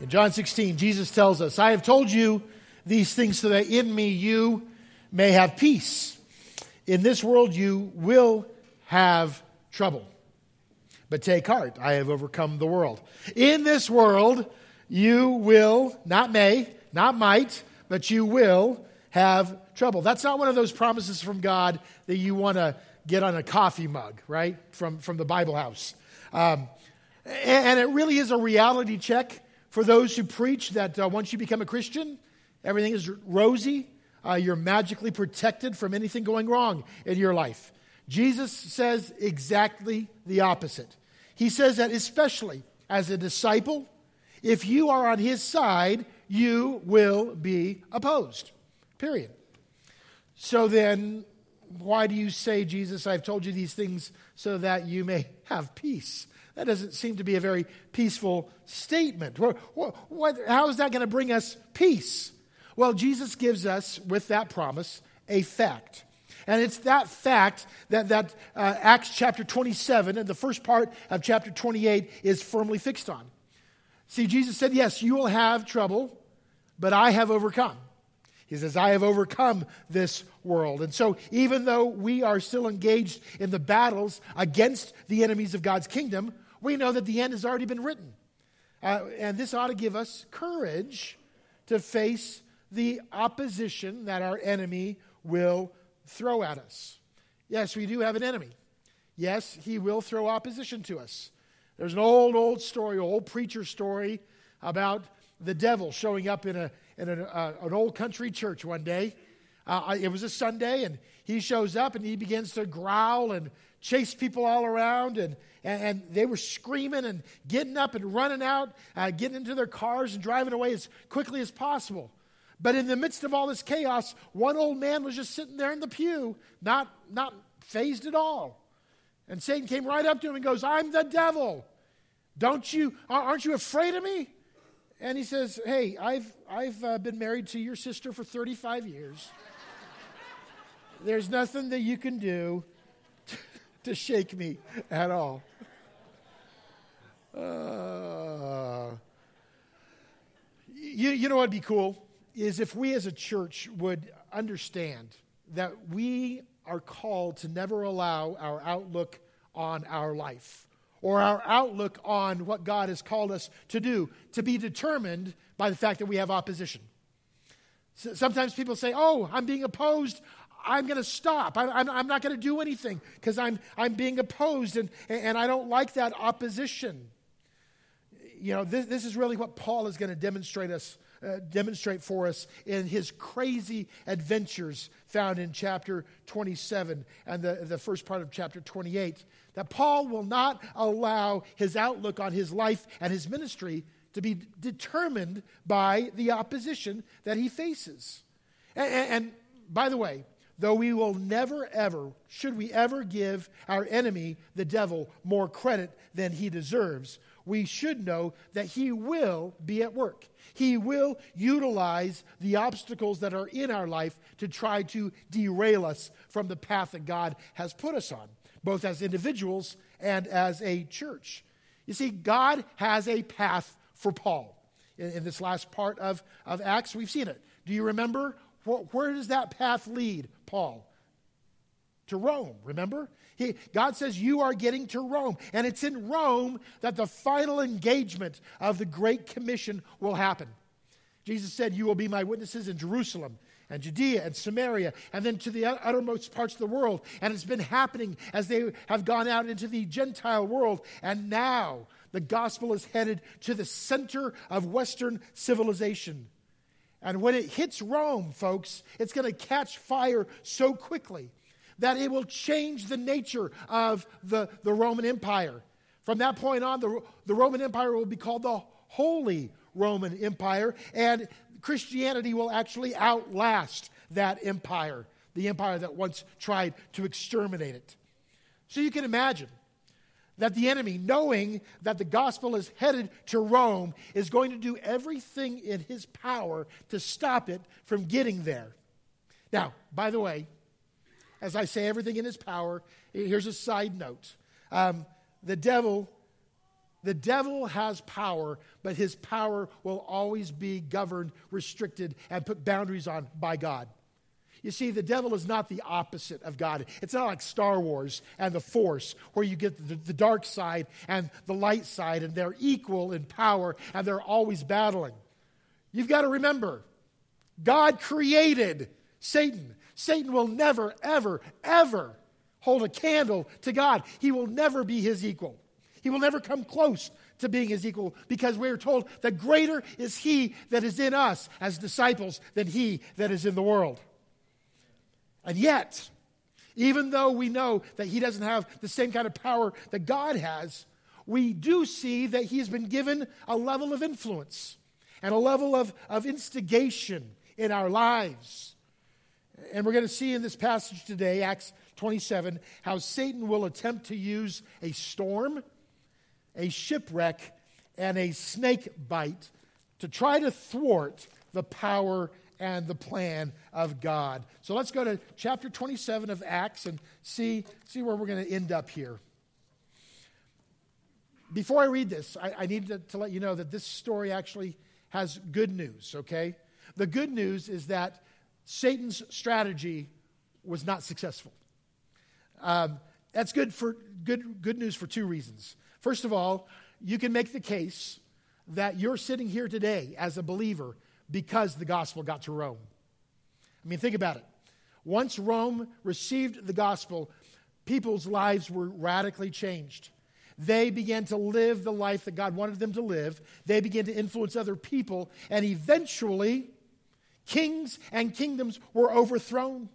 In John 16, Jesus tells us, I have told you these things so that in me you may have peace. In this world you will have trouble. But take heart, I have overcome the world. In this world you will, not may, not might, but you will have trouble. That's not one of those promises from God that you want to get on a coffee mug, right? From, from the Bible house. Um, and, and, it really is a reality check for those who preach that uh, once you become a Christian, everything is rosy. Uh, you're magically protected from anything going wrong in your life. Jesus says exactly the opposite. He says that, especially as a disciple, if you are on his side, you will be opposed. Period. So then, why do you say, Jesus, I've told you these things so that you may have peace? That doesn't seem to be a very peaceful statement. What, what, how is that going to bring us peace? Well, Jesus gives us, with that promise, a fact. And it's that fact that, that uh, Acts chapter 27 and the first part of chapter 28 is firmly fixed on. See, Jesus said, Yes, you will have trouble, but I have overcome. He says, I have overcome this world. And so, even though we are still engaged in the battles against the enemies of God's kingdom, we know that the end has already been written. Uh, and this ought to give us courage to face the opposition that our enemy will throw at us. Yes, we do have an enemy. Yes, he will throw opposition to us. There's an old, old story, old preacher story about the devil showing up in, a, in a, an old country church one day. Uh, it was a Sunday, and he shows up and he begins to growl and chase people all around. And, and, and they were screaming and getting up and running out, uh, getting into their cars and driving away as quickly as possible. But in the midst of all this chaos, one old man was just sitting there in the pew, not, not fazed at all. And Satan came right up to him and goes, I'm the devil. Don't you, aren't you afraid of me? And he says, Hey, I've, I've uh, been married to your sister for 35 years. There's nothing that you can do to, shake me at all. Uh, you, you know what'd be cool? Is if we as a church would understand that we are called to never allow our outlook on our life or our outlook on what God has called us to do to be determined by the fact that we have opposition. So sometimes people say, Oh, I'm being opposed. I'm going to stop. I'm, I'm, not going to do anything because I'm, I'm being opposed and, and I don't like that opposition. You know, this, this is really what Paul is going to demonstrate us uh, demonstrate for us in his crazy adventures found in chapter 27 and the, the first part of chapter 28. That Paul will not allow his outlook on his life and his ministry to be determined by the opposition that he faces. And, and, and by the way, though we will never, ever, should we ever give our enemy, the devil, more credit than he deserves, we should know that he will be at work. He will utilize the obstacles that are in our life to try to derail us from the path that God has put us on, both as individuals and as a church. You see, God has a path for Paul. In, in this last part of, of Acts, we've seen it. Do you remember? Where, where does that path lead, Paul? To Rome, remember? He, God says, You are getting to Rome. And it's in Rome that the final engagement of the Great Commission will happen. Jesus said, You will be my witnesses in Jerusalem and Judea and Samaria, and then to the uttermost parts of the world. And it's been happening as they have gone out into the Gentile world. And now the gospel is headed to the center of Western civilization. And when it hits Rome, folks, it's going to catch fire so quickly that it will change the nature of the, the Roman Empire. From that point on, the, the Roman Empire will be called the Holy Roman Empire, and Christianity will actually outlast that empire, the empire that once tried to exterminate it. So you can imagine that the enemy, knowing that the gospel is headed to Rome, is going to do everything in his power to stop it from getting there. Now, by the way, as I say everything in his power, here's a side note. Um, the devil, the devil has power, but his power will always be governed, restricted, and put boundaries on by God. You see, the devil is not the opposite of God. It's not like Star Wars and the Force, where you get the, the, dark side and the light side, and they're equal in power and they're always battling. You've got to remember God created Satan. Satan will never, ever, ever hold a candle to God. He will never be his equal. He will never come close to being his equal because we are told that greater is he that is in us as disciples than he that is in the world. And yet, even though we know that he doesn't have the same kind of power that God has, we do see that he has been given a level of influence and a level of, of instigation in our lives. And we're going to see in this passage today, Acts 27, how Satan will attempt to use a storm, a shipwreck, and a snake bite to try to thwart the power and the plan of God. So let's go to chapter 27 of Acts and see, see where we're going to end up here. Before I read this, I, I need to, to let you know that this story actually has good news, okay? The good news is that Satan's strategy was not successful. Um, that's good for good, good news for two reasons. First of all, you can make the case that you're sitting here today as a believer because the gospel got to Rome. I mean, think about it. Once Rome received the gospel, people's lives were radically changed. They began to live the life that God wanted them to live. They began to influence other people, and eventually, kings and kingdoms were overthrown.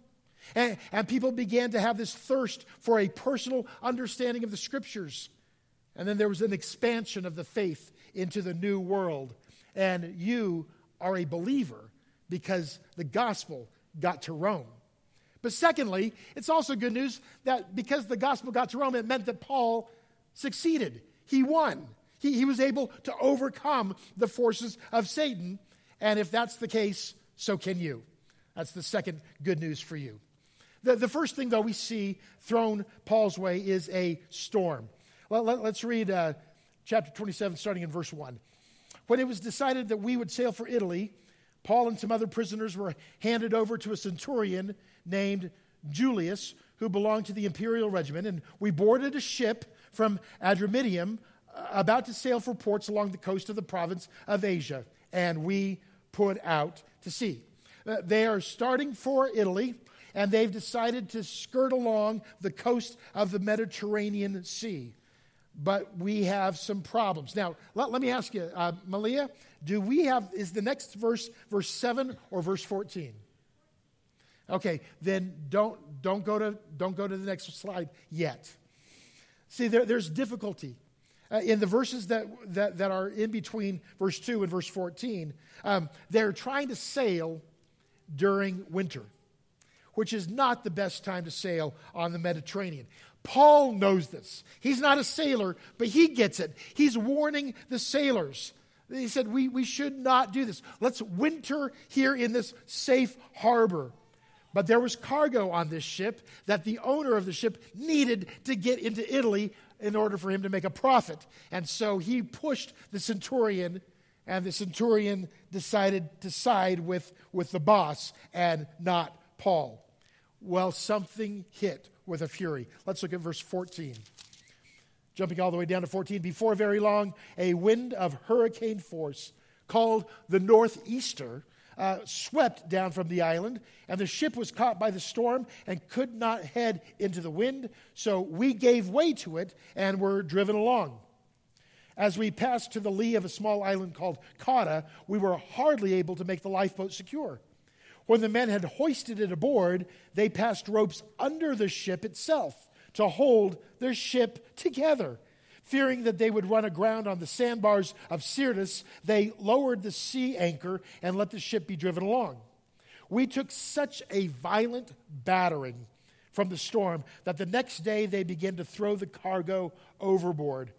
And, and, people began to have this thirst for a personal understanding of the scriptures. And then there was an expansion of the faith into the new world. And you are a believer because the gospel got to Rome. But secondly, it's also good news that because the gospel got to Rome, it meant that Paul succeeded. He won. He, he was able to overcome the forces of Satan. And if that's the case, so can you. That's the second good news for you. The, the first thing, though, we see thrown Paul's way is a storm. Well, Let, us read uh, chapter 27, starting in verse 1. When it was decided that we would sail for Italy, Paul and some other prisoners were handed over to a centurion named Julius, who belonged to the imperial regiment, and we boarded a ship from Adramyttium uh, about to sail for ports along the coast of the province of Asia, and we put out to sea. Uh, they are starting for Italy, and they've decided to skirt along the coast of the Mediterranean Sea but we have some problems. Now, let, let me ask you, uh, Malia, do we have, is the next verse verse 7 or verse 14? Okay, then don't, don't, go, to, don't go to the next slide yet. See, there, there's difficulty. Uh, in the verses that, that, that are in between verse 2 and verse 14, um, they're trying to sail during winter, which is not the best time to sail on the Mediterranean. Paul knows this. He's not a sailor, but he gets it. He's warning the sailors. He said, we, we should not do this. Let's winter here in this safe harbor. But there was cargo on this ship that the owner of the ship needed to get into Italy in order for him to make a profit. And so he pushed the centurion, and the centurion decided to side with, with the boss and not Paul. Well, something hit with a fury. Let's look at verse 14. Jumping all the way down to 14. Before very long, a wind of hurricane force called the Northeaster uh, swept down from the island, and the ship was caught by the storm and could not head into the wind. So we gave way to it and were driven along. As we passed to the lee of a small island called Cauda, we were hardly able to make the lifeboat secure. When the men had hoisted it aboard, they passed ropes under the ship itself to hold their ship together. Fearing that they would run aground on the sandbars of Syrtis, they lowered the sea anchor and let the ship be driven along. We took such a violent battering from the storm that the next day they began to throw the cargo overboard.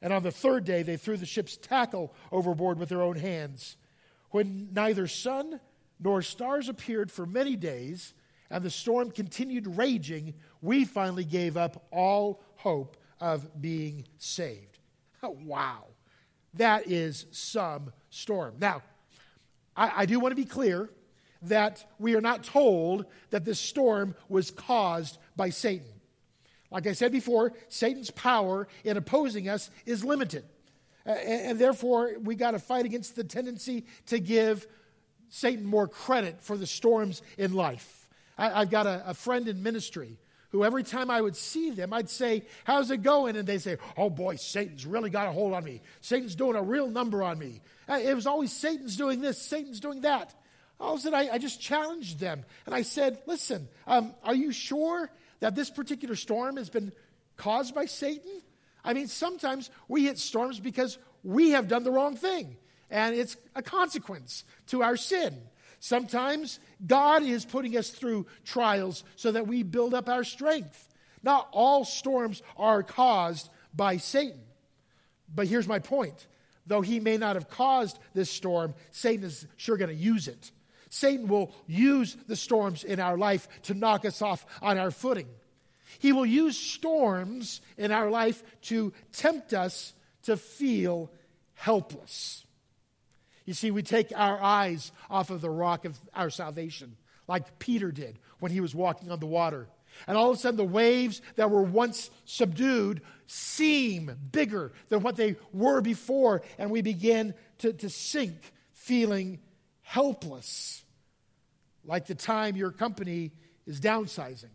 And on the third day, they threw the ship's tackle overboard with their own hands. When neither sun nor stars appeared for many days, and the storm continued raging, we finally gave up all hope of being saved. wow. That is some storm. Now, I, I do want to be clear that we are not told that this storm was caused by Satan. Like I said before, Satan's power in opposing us is limited. Uh, and, and therefore, we got to fight against the tendency to give Satan more credit for the storms in life. I, have got a, a friend in ministry who every time I would see them, I'd say, How's it going? And they'd say, Oh boy, Satan's really got a hold on me. Satan's doing a real number on me. It was always Satan's doing this, Satan's doing that. All of a sudden, I, I just challenged them. And I said, Listen, um, are you sure that this particular storm has been caused by Satan? I mean, sometimes we hit storms because we have done the wrong thing, and it's a consequence to our sin. Sometimes God is putting us through trials so that we build up our strength. Not all storms are caused by Satan. But here's my point though he may not have caused this storm, Satan is sure going to use it. Satan will use the storms in our life to knock us off on our footing. He will use storms in our life to tempt us to feel helpless. You see, we take our eyes off of the rock of our salvation, like Peter did when he was walking on the water. And all of a sudden, the waves that were once subdued seem bigger than what they were before, and we begin to, to sink, feeling helpless. Like the time your company is downsizing,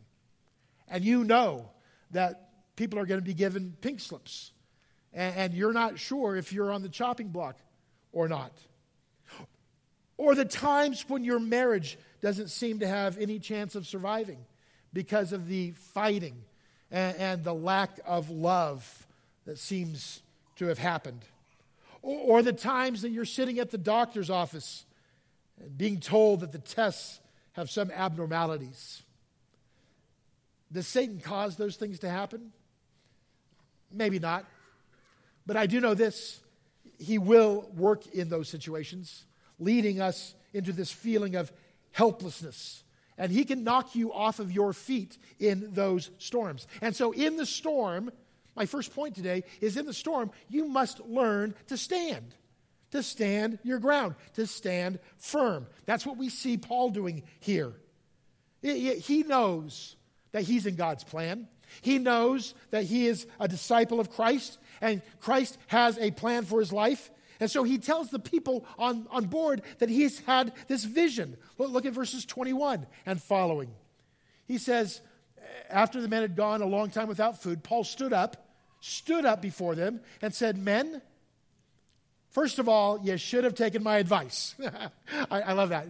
and you know that people are going to be given pink slips, and, and you're not sure if you're on the chopping block or not. Or the times when your marriage doesn't seem to have any chance of surviving because of the fighting and, and the lack of love that seems to have happened. Or, or the times that you're sitting at the doctor's office and being told that the tests have some abnormalities. Does Satan cause those things to happen? Maybe not. But I do know this he will work in those situations leading us into this feeling of helplessness. And he can knock you off of your feet in those storms. And so, in the storm, my first point today is in the storm, you must learn to stand, to stand your ground, to stand firm. That's what we see Paul doing here. He knows that he's in God's plan. He knows that he is a disciple of Christ, and Christ has a plan for his life. And so he tells the people on, on board that he's had this vision. Look, look at verses 21 and following. He says, after the men had gone a long time without food, Paul stood up, stood up before them, and said, Men, first of all, you should have taken my advice. I, I, love that.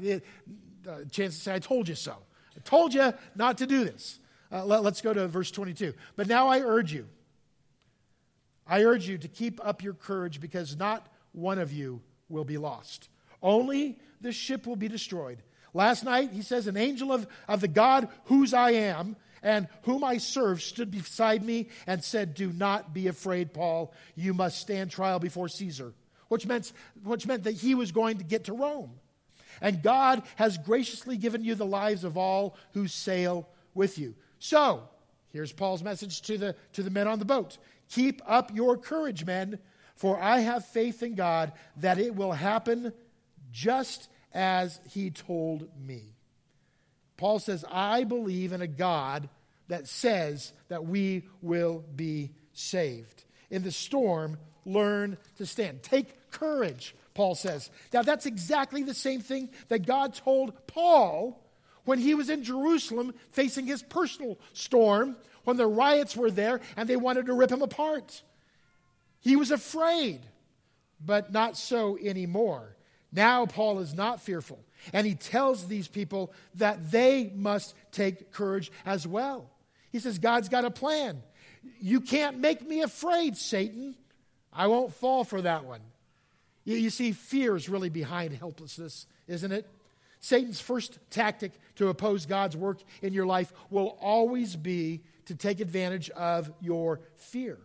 Uh, chance to say, I told you so. I told you not to do this. Uh, let, let's go to verse 22. But now I urge you, I urge you to keep up your courage because not one of you will be lost. Only the ship will be destroyed. Last night, he says, an angel of, of the God whose I am and whom I serve stood beside me and said, Do not be afraid, Paul. You must stand trial before Caesar. Which meant, which meant that he was going to get to Rome. And God has graciously given you the lives of all who sail with you. So, here's Paul's message to the, to the men on the boat Keep up your courage, men. For I have faith in God that it will happen just as he told me. Paul says, I believe in a God that says that we will be saved. In the storm, learn to stand. Take courage, Paul says. Now, that's exactly the same thing that God told Paul when he was in Jerusalem facing his personal storm, when the riots were there and they wanted to rip him apart. He was afraid, but not so anymore. Now, Paul is not fearful. And he tells these people that they must take courage as well. He says, God's got a plan. You can't make me afraid, Satan. I won't fall for that one. You, you see, fear is really behind helplessness, isn't it? Satan's first tactic to oppose God's work in your life will always be to take advantage of your fear.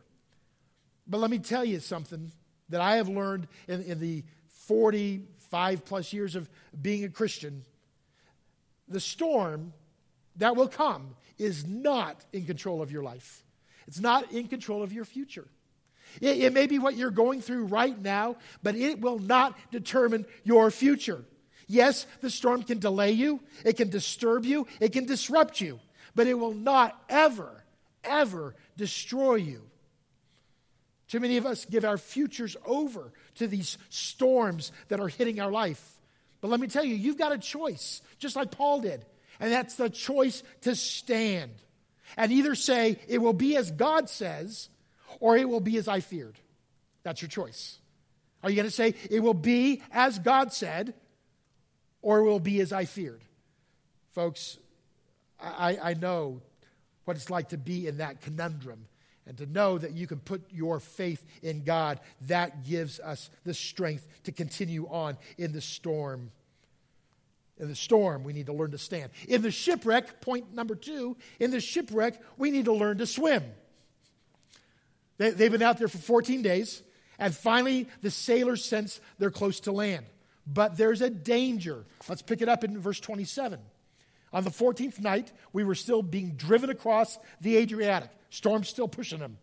But let me tell you something that I have learned in, in the 45 plus years of being a Christian. The storm that will come is not in control of your life, it's not in control of your future. It, it may be what you're going through right now, but it will not determine your future. Yes, the storm can delay you, it can disturb you, it can disrupt you, but it will not ever, ever destroy you. Too many of us give our futures over to these storms that are hitting our life. But let me tell you, you've got a choice, just like Paul did. And that's the choice to stand and either say, it will be as God says, or it will be as I feared. That's your choice. Are you going to say, it will be as God said, or it will be as I feared? Folks, I, I know what it's like to be in that conundrum and to know that you can put your faith in God. That gives us the strength to continue on in the storm. In the storm, we need to learn to stand. In the shipwreck, point number two, in the shipwreck, we need to learn to swim. They, have been out there for 14 days, and finally the sailors sense they're close to land. But there's a danger. Let's pick it up in verse 27. On the 14th night, we were still being driven across the Adriatic. Storm's still pushing them.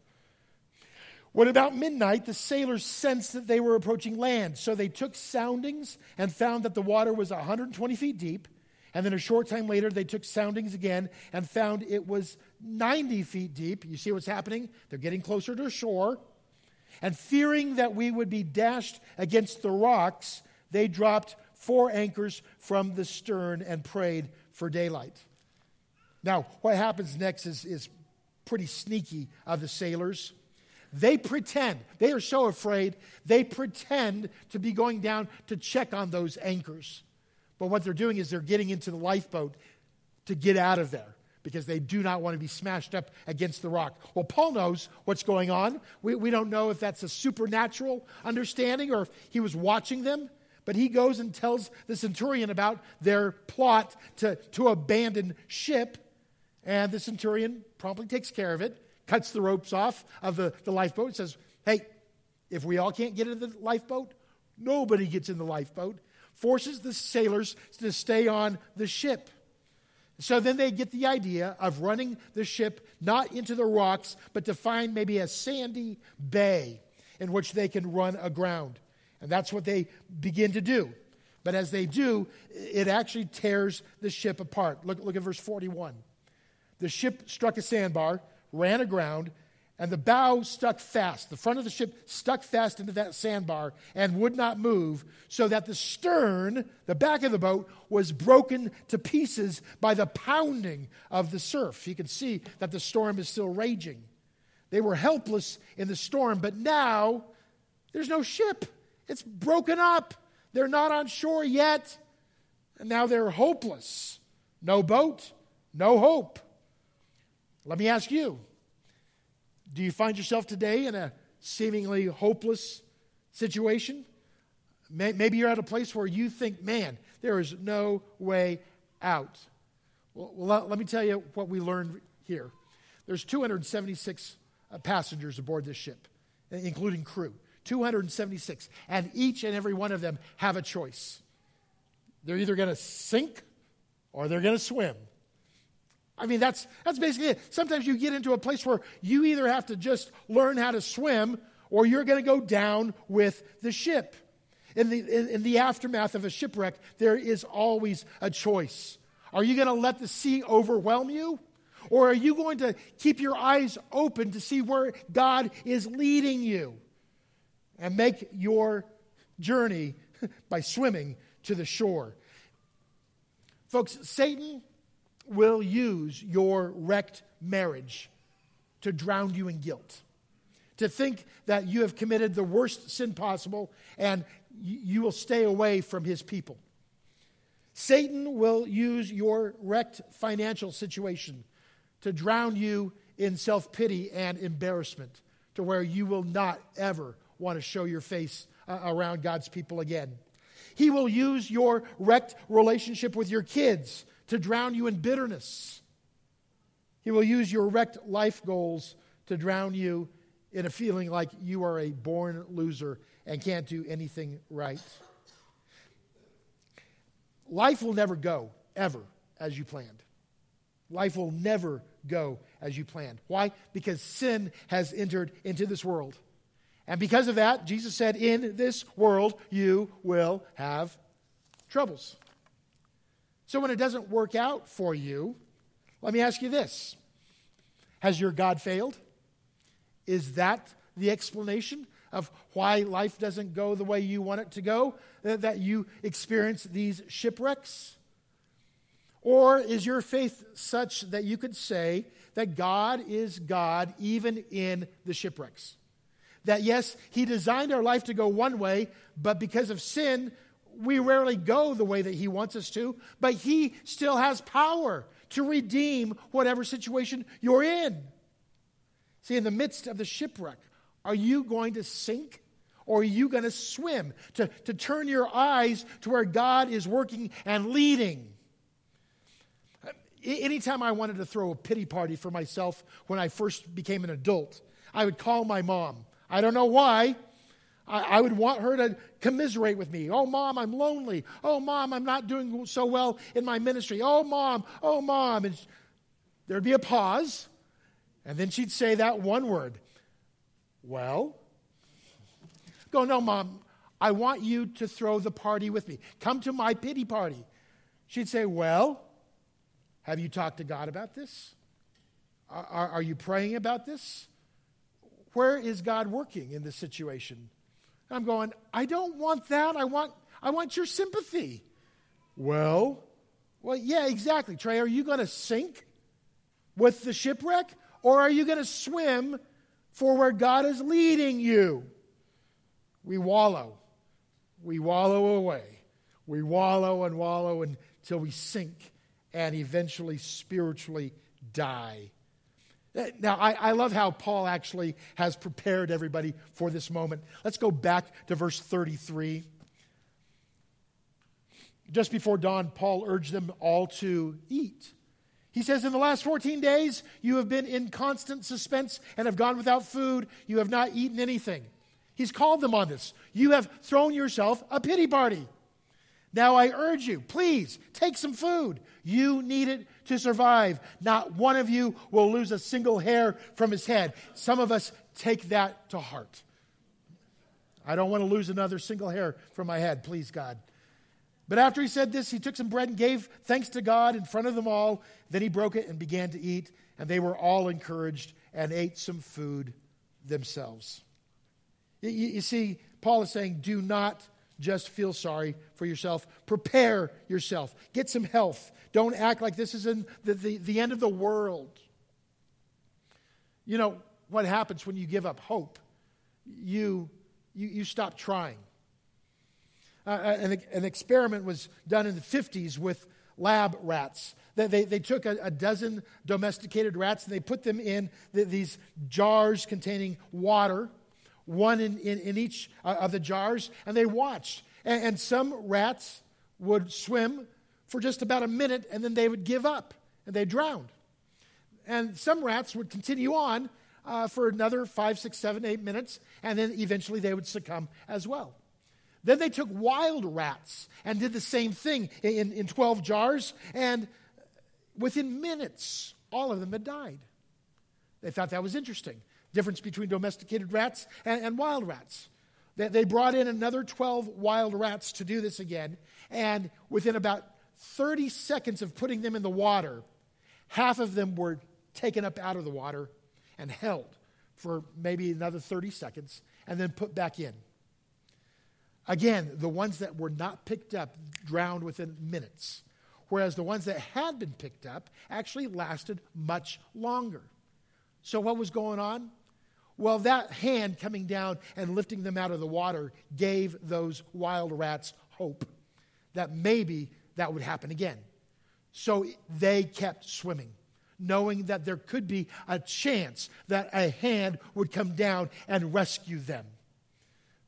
When about midnight, the sailors sensed that they were approaching land. So they took soundings and found that the water was 120 feet deep. And then a short time later, they took soundings again and found it was 90 feet deep. You see what's happening? They're getting closer to shore. And fearing that we would be dashed against the rocks, they dropped four anchors from the stern and prayed for daylight. Now, what happens next is, is pretty sneaky of the sailors. They pretend, they are so afraid, they pretend to be going down to check on those anchors. But what they're doing is they're getting into the lifeboat to get out of there because they do not want to be smashed up against the rock. Well, Paul knows what's going on. We, we don't know if that's a supernatural understanding or if he was watching them. But he goes and tells the centurion about their plot to, to abandon ship. And the centurion promptly takes care of it, cuts the ropes off of the, the lifeboat, says, Hey, if we all can't get into the lifeboat, nobody gets in the lifeboat, forces the sailors to stay on the ship. So then they get the idea of running the ship not into the rocks, but to find maybe a sandy bay in which they can run aground. And that's what they begin to do. But as they do, it actually tears the ship apart. Look, look at verse 41. The ship struck a sandbar, ran aground, and the bow stuck fast. The front of the ship stuck fast into that sandbar and would not move, so that the stern, the back of the boat, was broken to pieces by the pounding of the surf. You can see that the storm is still raging. They were helpless in the storm, but now there's no ship. It's broken up. They're not on shore yet. And now they're hopeless. No boat, no hope. Let me ask you do you find yourself today in a seemingly hopeless situation? Maybe you're at a place where you think, man, there is no way out. Well, let me tell you what we learned here. There's 276 uh, passengers aboard this ship, including crew. 276. And each and every one of them have a choice. They're either going to sink or they're going to swim. I mean, that's, that's basically it. Sometimes you get into a place where you either have to just learn how to swim or you're going to go down with the ship. In the, in, in the aftermath of a shipwreck, there is always a choice. Are you going to let the sea overwhelm you? Or are you going to keep your eyes open to see where God is leading you and make your journey by swimming to the shore? Folks, Satan will use your wrecked marriage to drown you in guilt. To think that you have committed the worst sin possible and you will stay away from his people. Satan will use your wrecked financial situation to drown you in self pity and embarrassment to where you will not ever want to show your face uh, around God's people again. He will use your wrecked relationship with your kids to drown you in bitterness. He will use your wrecked life goals to drown you in a feeling like you are a born loser and can't do anything right. Life will never go, ever, as you planned. Life will never go as you planned. Why? Because sin has entered into this world. And because of that, Jesus said, In this world you will have troubles. So when it doesn't work out for you, let me ask you this Has your God failed? Is that the explanation of why life doesn't go the way you want it to go? Uh, that you experience these shipwrecks? Or is your faith such that you could say that God is God even in the shipwrecks? That yes, He designed our life to go one way, but because of sin, we rarely go the way that He wants us to, but He still has power to redeem whatever situation you're in. See, in the midst of the shipwreck, are you going to sink or are you going to swim? To, to turn your eyes to where God is working and leading. Anytime I wanted to throw a pity party for myself when I first became an adult, I would call my mom. I don't know why. I, I would want her to commiserate with me. Oh, mom, I'm lonely. Oh, mom, I'm not doing so well in my ministry. Oh, mom, oh, mom. And there'd be a pause, and then she'd say that one word Well, go, no, mom, I want you to throw the party with me. Come to my pity party. She'd say, Well, have you talked to God about this? Are, are, are you praying about this? Where is God working in this situation? I'm going, I don't want that. I want, I want your sympathy. Well, well, yeah, exactly. Trey, are you going to sink with the shipwreck or are you going to swim for where God is leading you? We wallow. We wallow away. We wallow and wallow until we sink and eventually spiritually die. Uh, now, I, I, love how Paul actually has prepared everybody for this moment. Let's go back to verse 33. Just before dawn, Paul urged them all to eat. He says, In the last 14 days, you have been in constant suspense and have gone without food. You have not eaten anything. He's called them on this. You have thrown yourself a pity party. Now I urge you, please take some food. You need it to survive. Not one of you will lose a single hair from his head. Some of us take that to heart. I don't want to lose another single hair from my head, please, God. But after he said this, he took some bread and gave thanks to God in front of them all. Then he broke it and began to eat, and they were all encouraged and ate some food themselves. You, see, Paul is saying, do not just feel sorry for yourself. Prepare yourself. Get some health. Don't act like this is in the, the, the end of the world. You know what happens when you give up hope? You, you, you stop trying. Uh, uh an, an experiment was done in the 50s with lab rats. They, they, they took a, a, dozen domesticated rats and they put them in the, these jars containing water one in, in, in each uh, of the jars, and they watched. And, and some rats would swim for just about a minute, and then they would give up and they drowned. And some rats would continue on uh, for another five, six, seven, eight minutes, and then eventually they would succumb as well. Then they took wild rats and did the same thing in, in 12 jars, and within minutes, all of them had died. They thought that was interesting difference between domesticated rats and, and wild rats. They, they brought in another 12 wild rats to do this again, and within about 30 seconds of putting them in the water, half of them were taken up out of the water and held for maybe another 30 seconds and then put back in. Again, the ones that were not picked up drowned within minutes, whereas the ones that had been picked up actually lasted much longer. So, what was going on? Well, that hand coming down and lifting them out of the water gave those wild rats hope that maybe that would happen again. So they kept swimming, knowing that there could be a chance that a hand would come down and rescue them.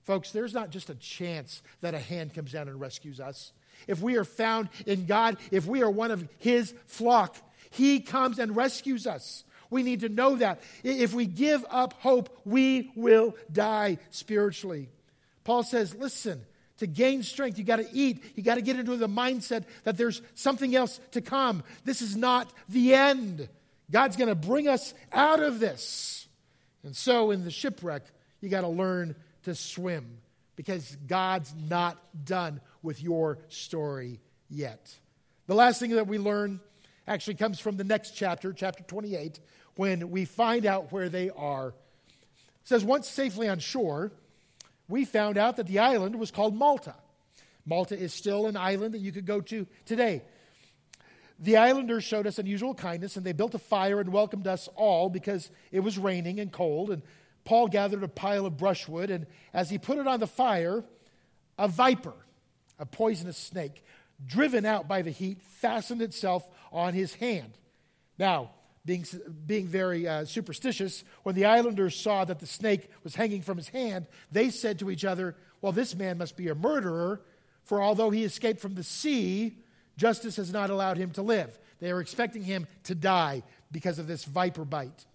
Folks, there's not just a chance that a hand comes down and rescues us. If we are found in God, if we are one of His flock, He comes and rescues us. We need to know that. If we give up hope, we will die spiritually. Paul says, listen, to gain strength, you got to eat. You got to get into the mindset that there's something else to come. This is not the end. God's going to bring us out of this. And so in the shipwreck, you got to learn to swim because God's not done with your story yet. The last thing that we learn actually comes from the next chapter, chapter 28, when we find out where they are. It says, Once safely on shore, we found out that the island was called Malta. Malta is still an island that you could go to today. The islanders showed us unusual kindness, and they built a fire and welcomed us all because it was raining and cold. And Paul gathered a pile of brushwood, and as he put it on the fire, a viper, a poisonous snake, driven out by the heat, fastened itself on his hand. Now, being, being very uh, superstitious, when the islanders saw that the snake was hanging from his hand, they said to each other, Well, this man must be a murderer, for although he escaped from the sea, justice has not allowed him to live. They are expecting him to die because of this viper bite.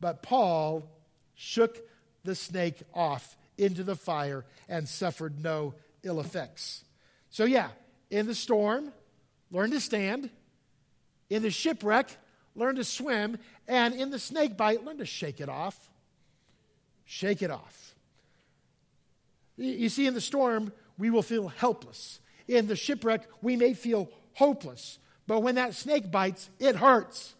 But Paul shook the snake off into the fire and suffered no ill effects. So, yeah, in the storm, learn to stand. In the shipwreck, learn to swim. And in the snake bite, learn to shake it off. Shake it off. You see, in the storm, we will feel helpless. In the shipwreck, we may feel hopeless. But when that snake bites, it hurts.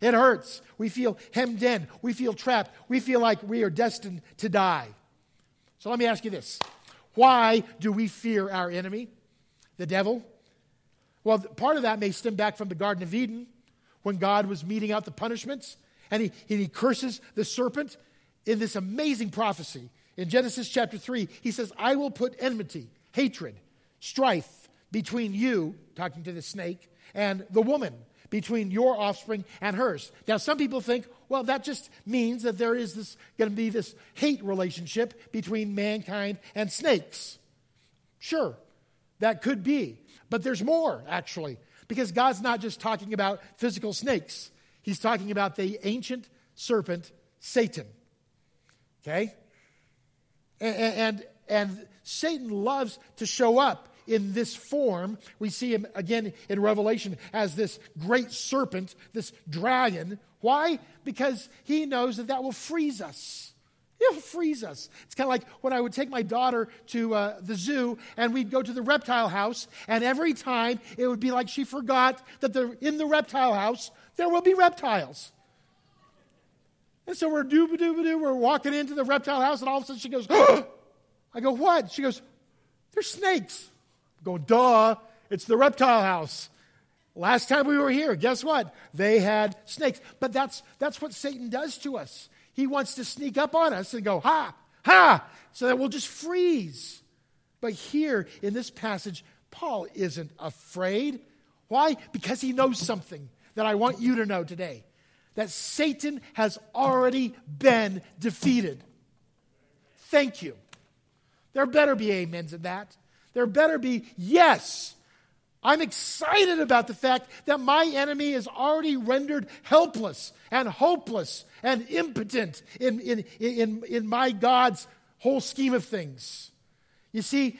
It hurts. We feel hemmed in. We feel trapped. We feel like we are destined to die. So let me ask you this Why do we fear our enemy, the devil? Well, part of that may stem back from the Garden of Eden when God was meting out the punishments and he, and he curses the serpent in this amazing prophecy. In Genesis chapter 3, he says, I will put enmity, hatred, strife between you, talking to the snake, and the woman between your offspring and hers. Now, some people think, well, that just means that there is this going to be this hate relationship between mankind and snakes. Sure, that could be. But there's more, actually, because God's not just talking about physical snakes, He's talking about the ancient serpent, Satan. Okay? And, and, and Satan loves to show up in this form. We see him again in Revelation as this great serpent, this dragon. Why? Because he knows that that will freeze us. It'll freeze us. It's kind of like when I would take my daughter to uh, the zoo and we'd go to the reptile house, and every time it would be like she forgot that the, in the reptile house there will be reptiles. And so we're dooba dooba doo, we're walking into the reptile house, and all of a sudden she goes, I go, what? She goes, there's snakes. Go, duh, it's the reptile house. Last time we were here, guess what? They had snakes. But that's, that's what Satan does to us. He wants to sneak up on us and go, ha, ha, so that we'll just freeze. But here in this passage, Paul isn't afraid. Why? Because he knows something that I want you to know today that Satan has already been defeated. Thank you. There better be amens in that. There better be, yes, I'm excited about the fact that my enemy is already rendered helpless and hopeless and impotent in, in, in, in my God's whole scheme of things. You see,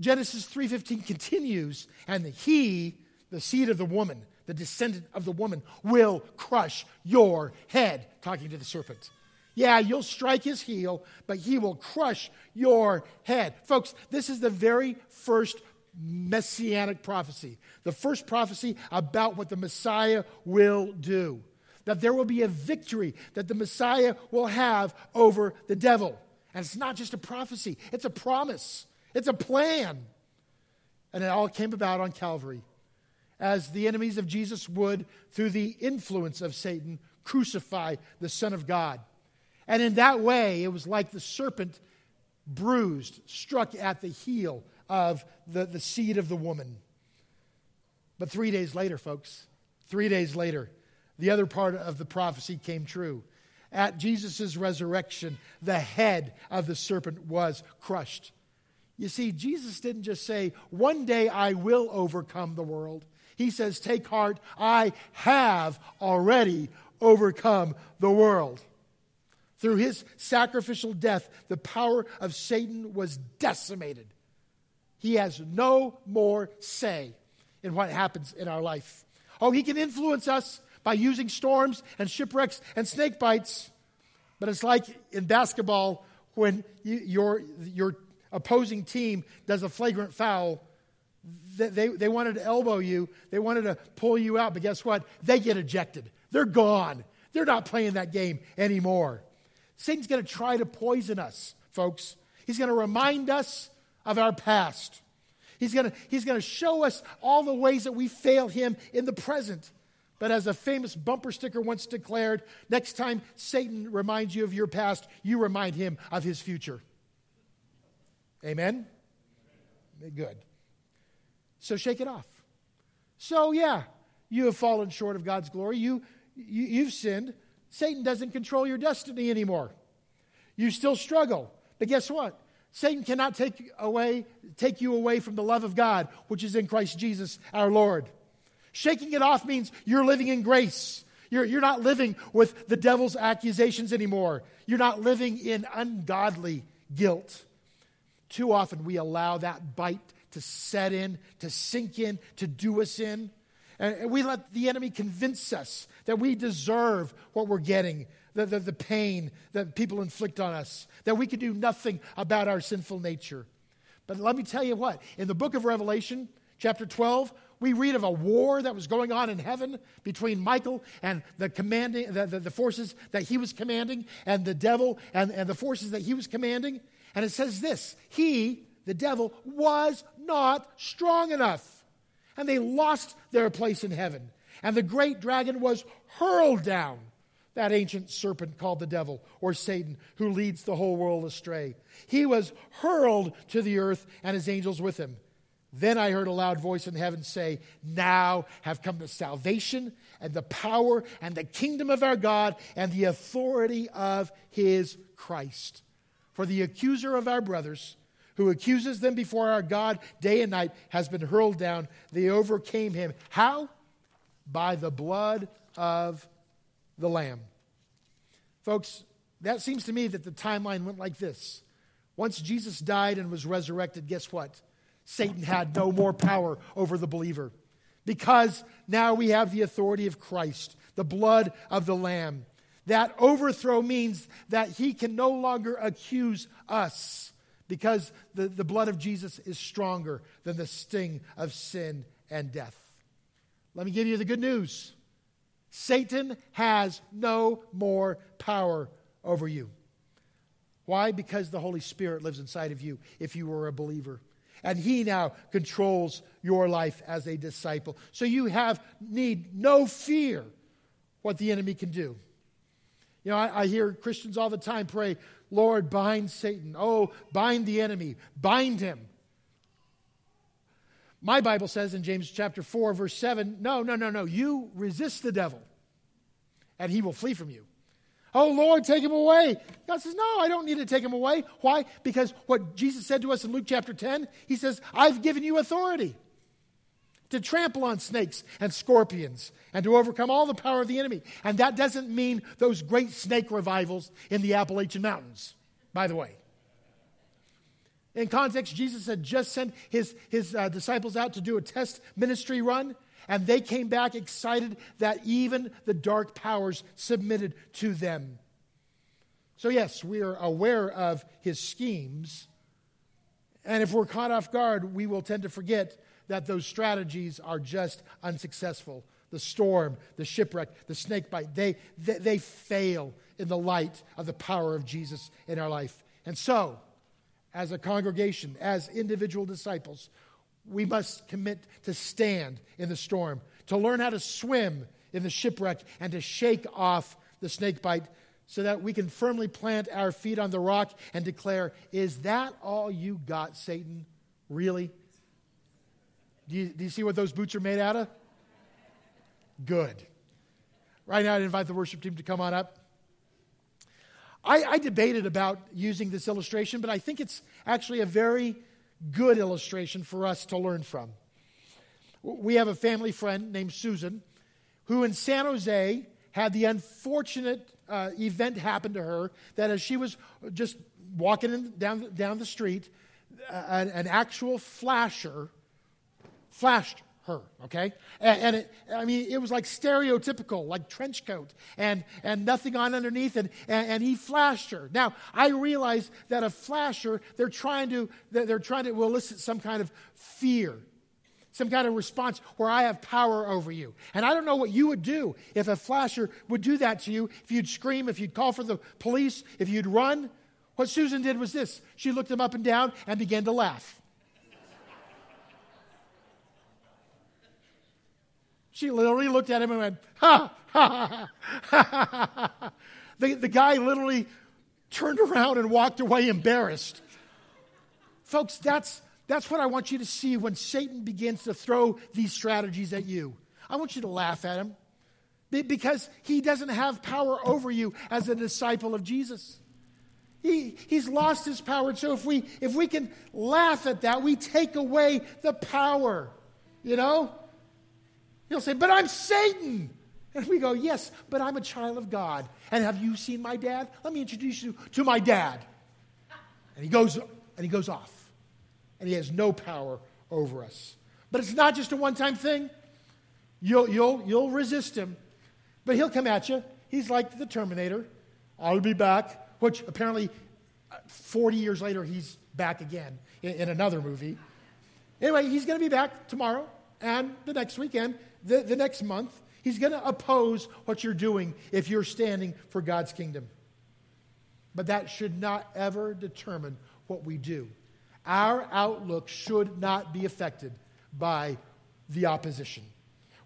Genesis 3:15 continues, and he, the seed of the woman, the descendant of the woman, will crush your head, talking to the serpent. Yeah, you'll strike his heel, but he will crush your head. Folks, this is the very first messianic prophecy, the first prophecy about what the Messiah will do. That there will be a victory that the Messiah will have over the devil. And it's not just a prophecy, it's a promise, it's a plan. And it all came about on Calvary as the enemies of Jesus would, through the influence of Satan, crucify the Son of God. And in that way, it was like the serpent bruised, struck at the heel of the, the seed of the woman. But three days later, folks, three days later, the other part of the prophecy came true. At Jesus' resurrection, the head of the serpent was crushed. You see, Jesus didn't just say, One day I will overcome the world. He says, Take heart, I have already overcome the world. Through his sacrificial death, the power of Satan was decimated. He has no more say in what happens in our life. Oh, he can influence us by using storms and shipwrecks and snake bites, But it's like in basketball when you, your, your opposing team does a flagrant foul. They, they wanted to elbow you, they wanted to pull you out, but guess what? They get ejected. They're gone. They're not playing that game anymore. Satan's going to try to poison us, folks. He's going to remind us of our past. He's going he's to show us all the ways that we failed him in the present. But as a famous bumper sticker once declared, next time Satan reminds you of your past, you remind him of his future. Amen? Good. So shake it off. So, yeah, you have fallen short of God's glory. You, you, you've sinned. Satan doesn't control your destiny anymore. You still struggle. But guess what? Satan cannot take away take you away from the love of God, which is in Christ Jesus our Lord. Shaking it off means you're living in grace. You're, you're not living with the devil's accusations anymore. You're not living in ungodly guilt. Too often we allow that bite to set in, to sink in, to do us in. And we let the enemy convince us that we deserve what we're getting, the, the, the, pain that people inflict on us, that we can do nothing about our sinful nature. But let me tell you what, in the book of Revelation, chapter 12, we read of a war that was going on in heaven between Michael and the commanding the, the, the forces that he was commanding, and the devil and, and the forces that he was commanding. And it says this He, the devil, was not strong enough. And they lost their place in heaven. And the great dragon was hurled down that ancient serpent called the devil or Satan, who leads the whole world astray. He was hurled to the earth and his angels with him. Then I heard a loud voice in heaven say, Now have come the salvation and the power and the kingdom of our God and the authority of his Christ. For the accuser of our brothers, who accuses them before our God day and night, has been hurled down. They overcame him. How? By the blood of the Lamb. Folks, that seems to me that the timeline went like this. Once Jesus died and was resurrected, guess what? Satan had no more power over the believer because now we have the authority of Christ, the blood of the Lamb. That overthrow means that he can no longer accuse us because the, the blood of Jesus is stronger than the sting of sin and death. Let me give you the good news Satan has no more power over you. Why? Because the Holy Spirit lives inside of you if you were a believer. And he now controls your life as a disciple. So you have need no fear what the enemy can do. You know, I, I hear Christians all the time pray, Lord, bind Satan. Oh, bind the enemy. Bind him. My Bible says in James chapter 4, verse 7, no, no, no, no. You resist the devil, and he will flee from you. Oh, Lord, take him away. God says, No, I don't need to take him away. Why? Because what Jesus said to us in Luke chapter 10, he says, I've given you authority to trample on snakes and scorpions and to overcome all the power of the enemy. And that doesn't mean those great snake revivals in the Appalachian Mountains, by the way. In context, Jesus had just sent his, his uh, disciples out to do a test ministry run, and they came back excited that even the dark powers submitted to them. So, yes, we are aware of his schemes. And if we're caught off guard, we will tend to forget that those strategies are just unsuccessful. The storm, the shipwreck, the snake bite, they, they, they fail in the light of the power of Jesus in our life. And so, as a congregation, as individual disciples, we must commit to stand in the storm, to learn how to swim in the shipwreck, and to shake off the snake bite so that we can firmly plant our feet on the rock and declare, Is that all you got, Satan? Really? Do you, do you see what those boots are made out of? Good. Right now, I'd invite the worship team to come on up. I, I debated about using this illustration, but I think it's actually a very good illustration for us to learn from. We have a family friend named Susan who in San Jose had the unfortunate uh, event happen to her that as she was just walking in, down, down the street, uh, an, an actual flasher flashed her, okay? And, and it, I mean, it was like stereotypical, like trench coat and, and nothing on underneath, and, and, and he flashed her. Now, I realize that a flasher, they're trying to, they're trying to elicit some kind of fear, some kind of response where I have power over you. And I don't know what you would do if a flasher would do that to you, if you'd scream, if you'd call for the police, if you'd run. What Susan did was this she looked him up and down and began to laugh. She literally looked at him and went, ha, ha, ha, ha, ha. The, the guy literally turned around and walked away embarrassed. Folks, that's, that's what I want you to see when Satan begins to throw these strategies at you. I want you to laugh at him because he doesn't have power over you as a disciple of Jesus. He, he's lost his power. And so if we, if we can laugh at that, we take away the power. You know? He'll say, But I'm Satan. And we go, Yes, but I'm a child of God. And have you seen my dad? Let me introduce you to my dad. And he goes, and he goes off. And he has no power over us. But it's not just a one time thing. You'll, you'll, you'll resist him, but he'll come at you. He's like the Terminator. I'll be back, which apparently uh, 40 years later, he's back again in, in another movie. Anyway, he's going to be back tomorrow and the next weekend the, the next month. He's going to oppose what you're doing if you're standing for God's kingdom. But that should not ever determine what we do. Our outlook should not be affected by the opposition.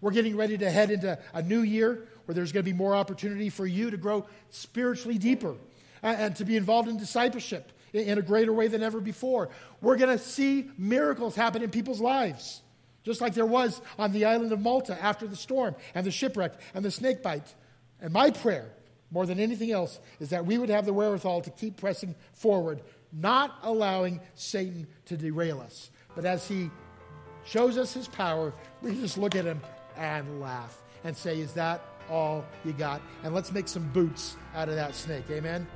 We're getting ready to head into a new year where there's going to be more opportunity for you to grow spiritually deeper and to be involved in discipleship in a greater way than ever before. We're going to see miracles happen in people's lives just like there was on the island of Malta after the storm and the shipwreck and the snake bite. And my prayer, more than anything else, is that we would have the wherewithal to keep pressing forward, not allowing Satan to derail us. But as he shows us his power, we just look at him and laugh and say, Is that all you got? And let's make some boots out of that snake. Amen?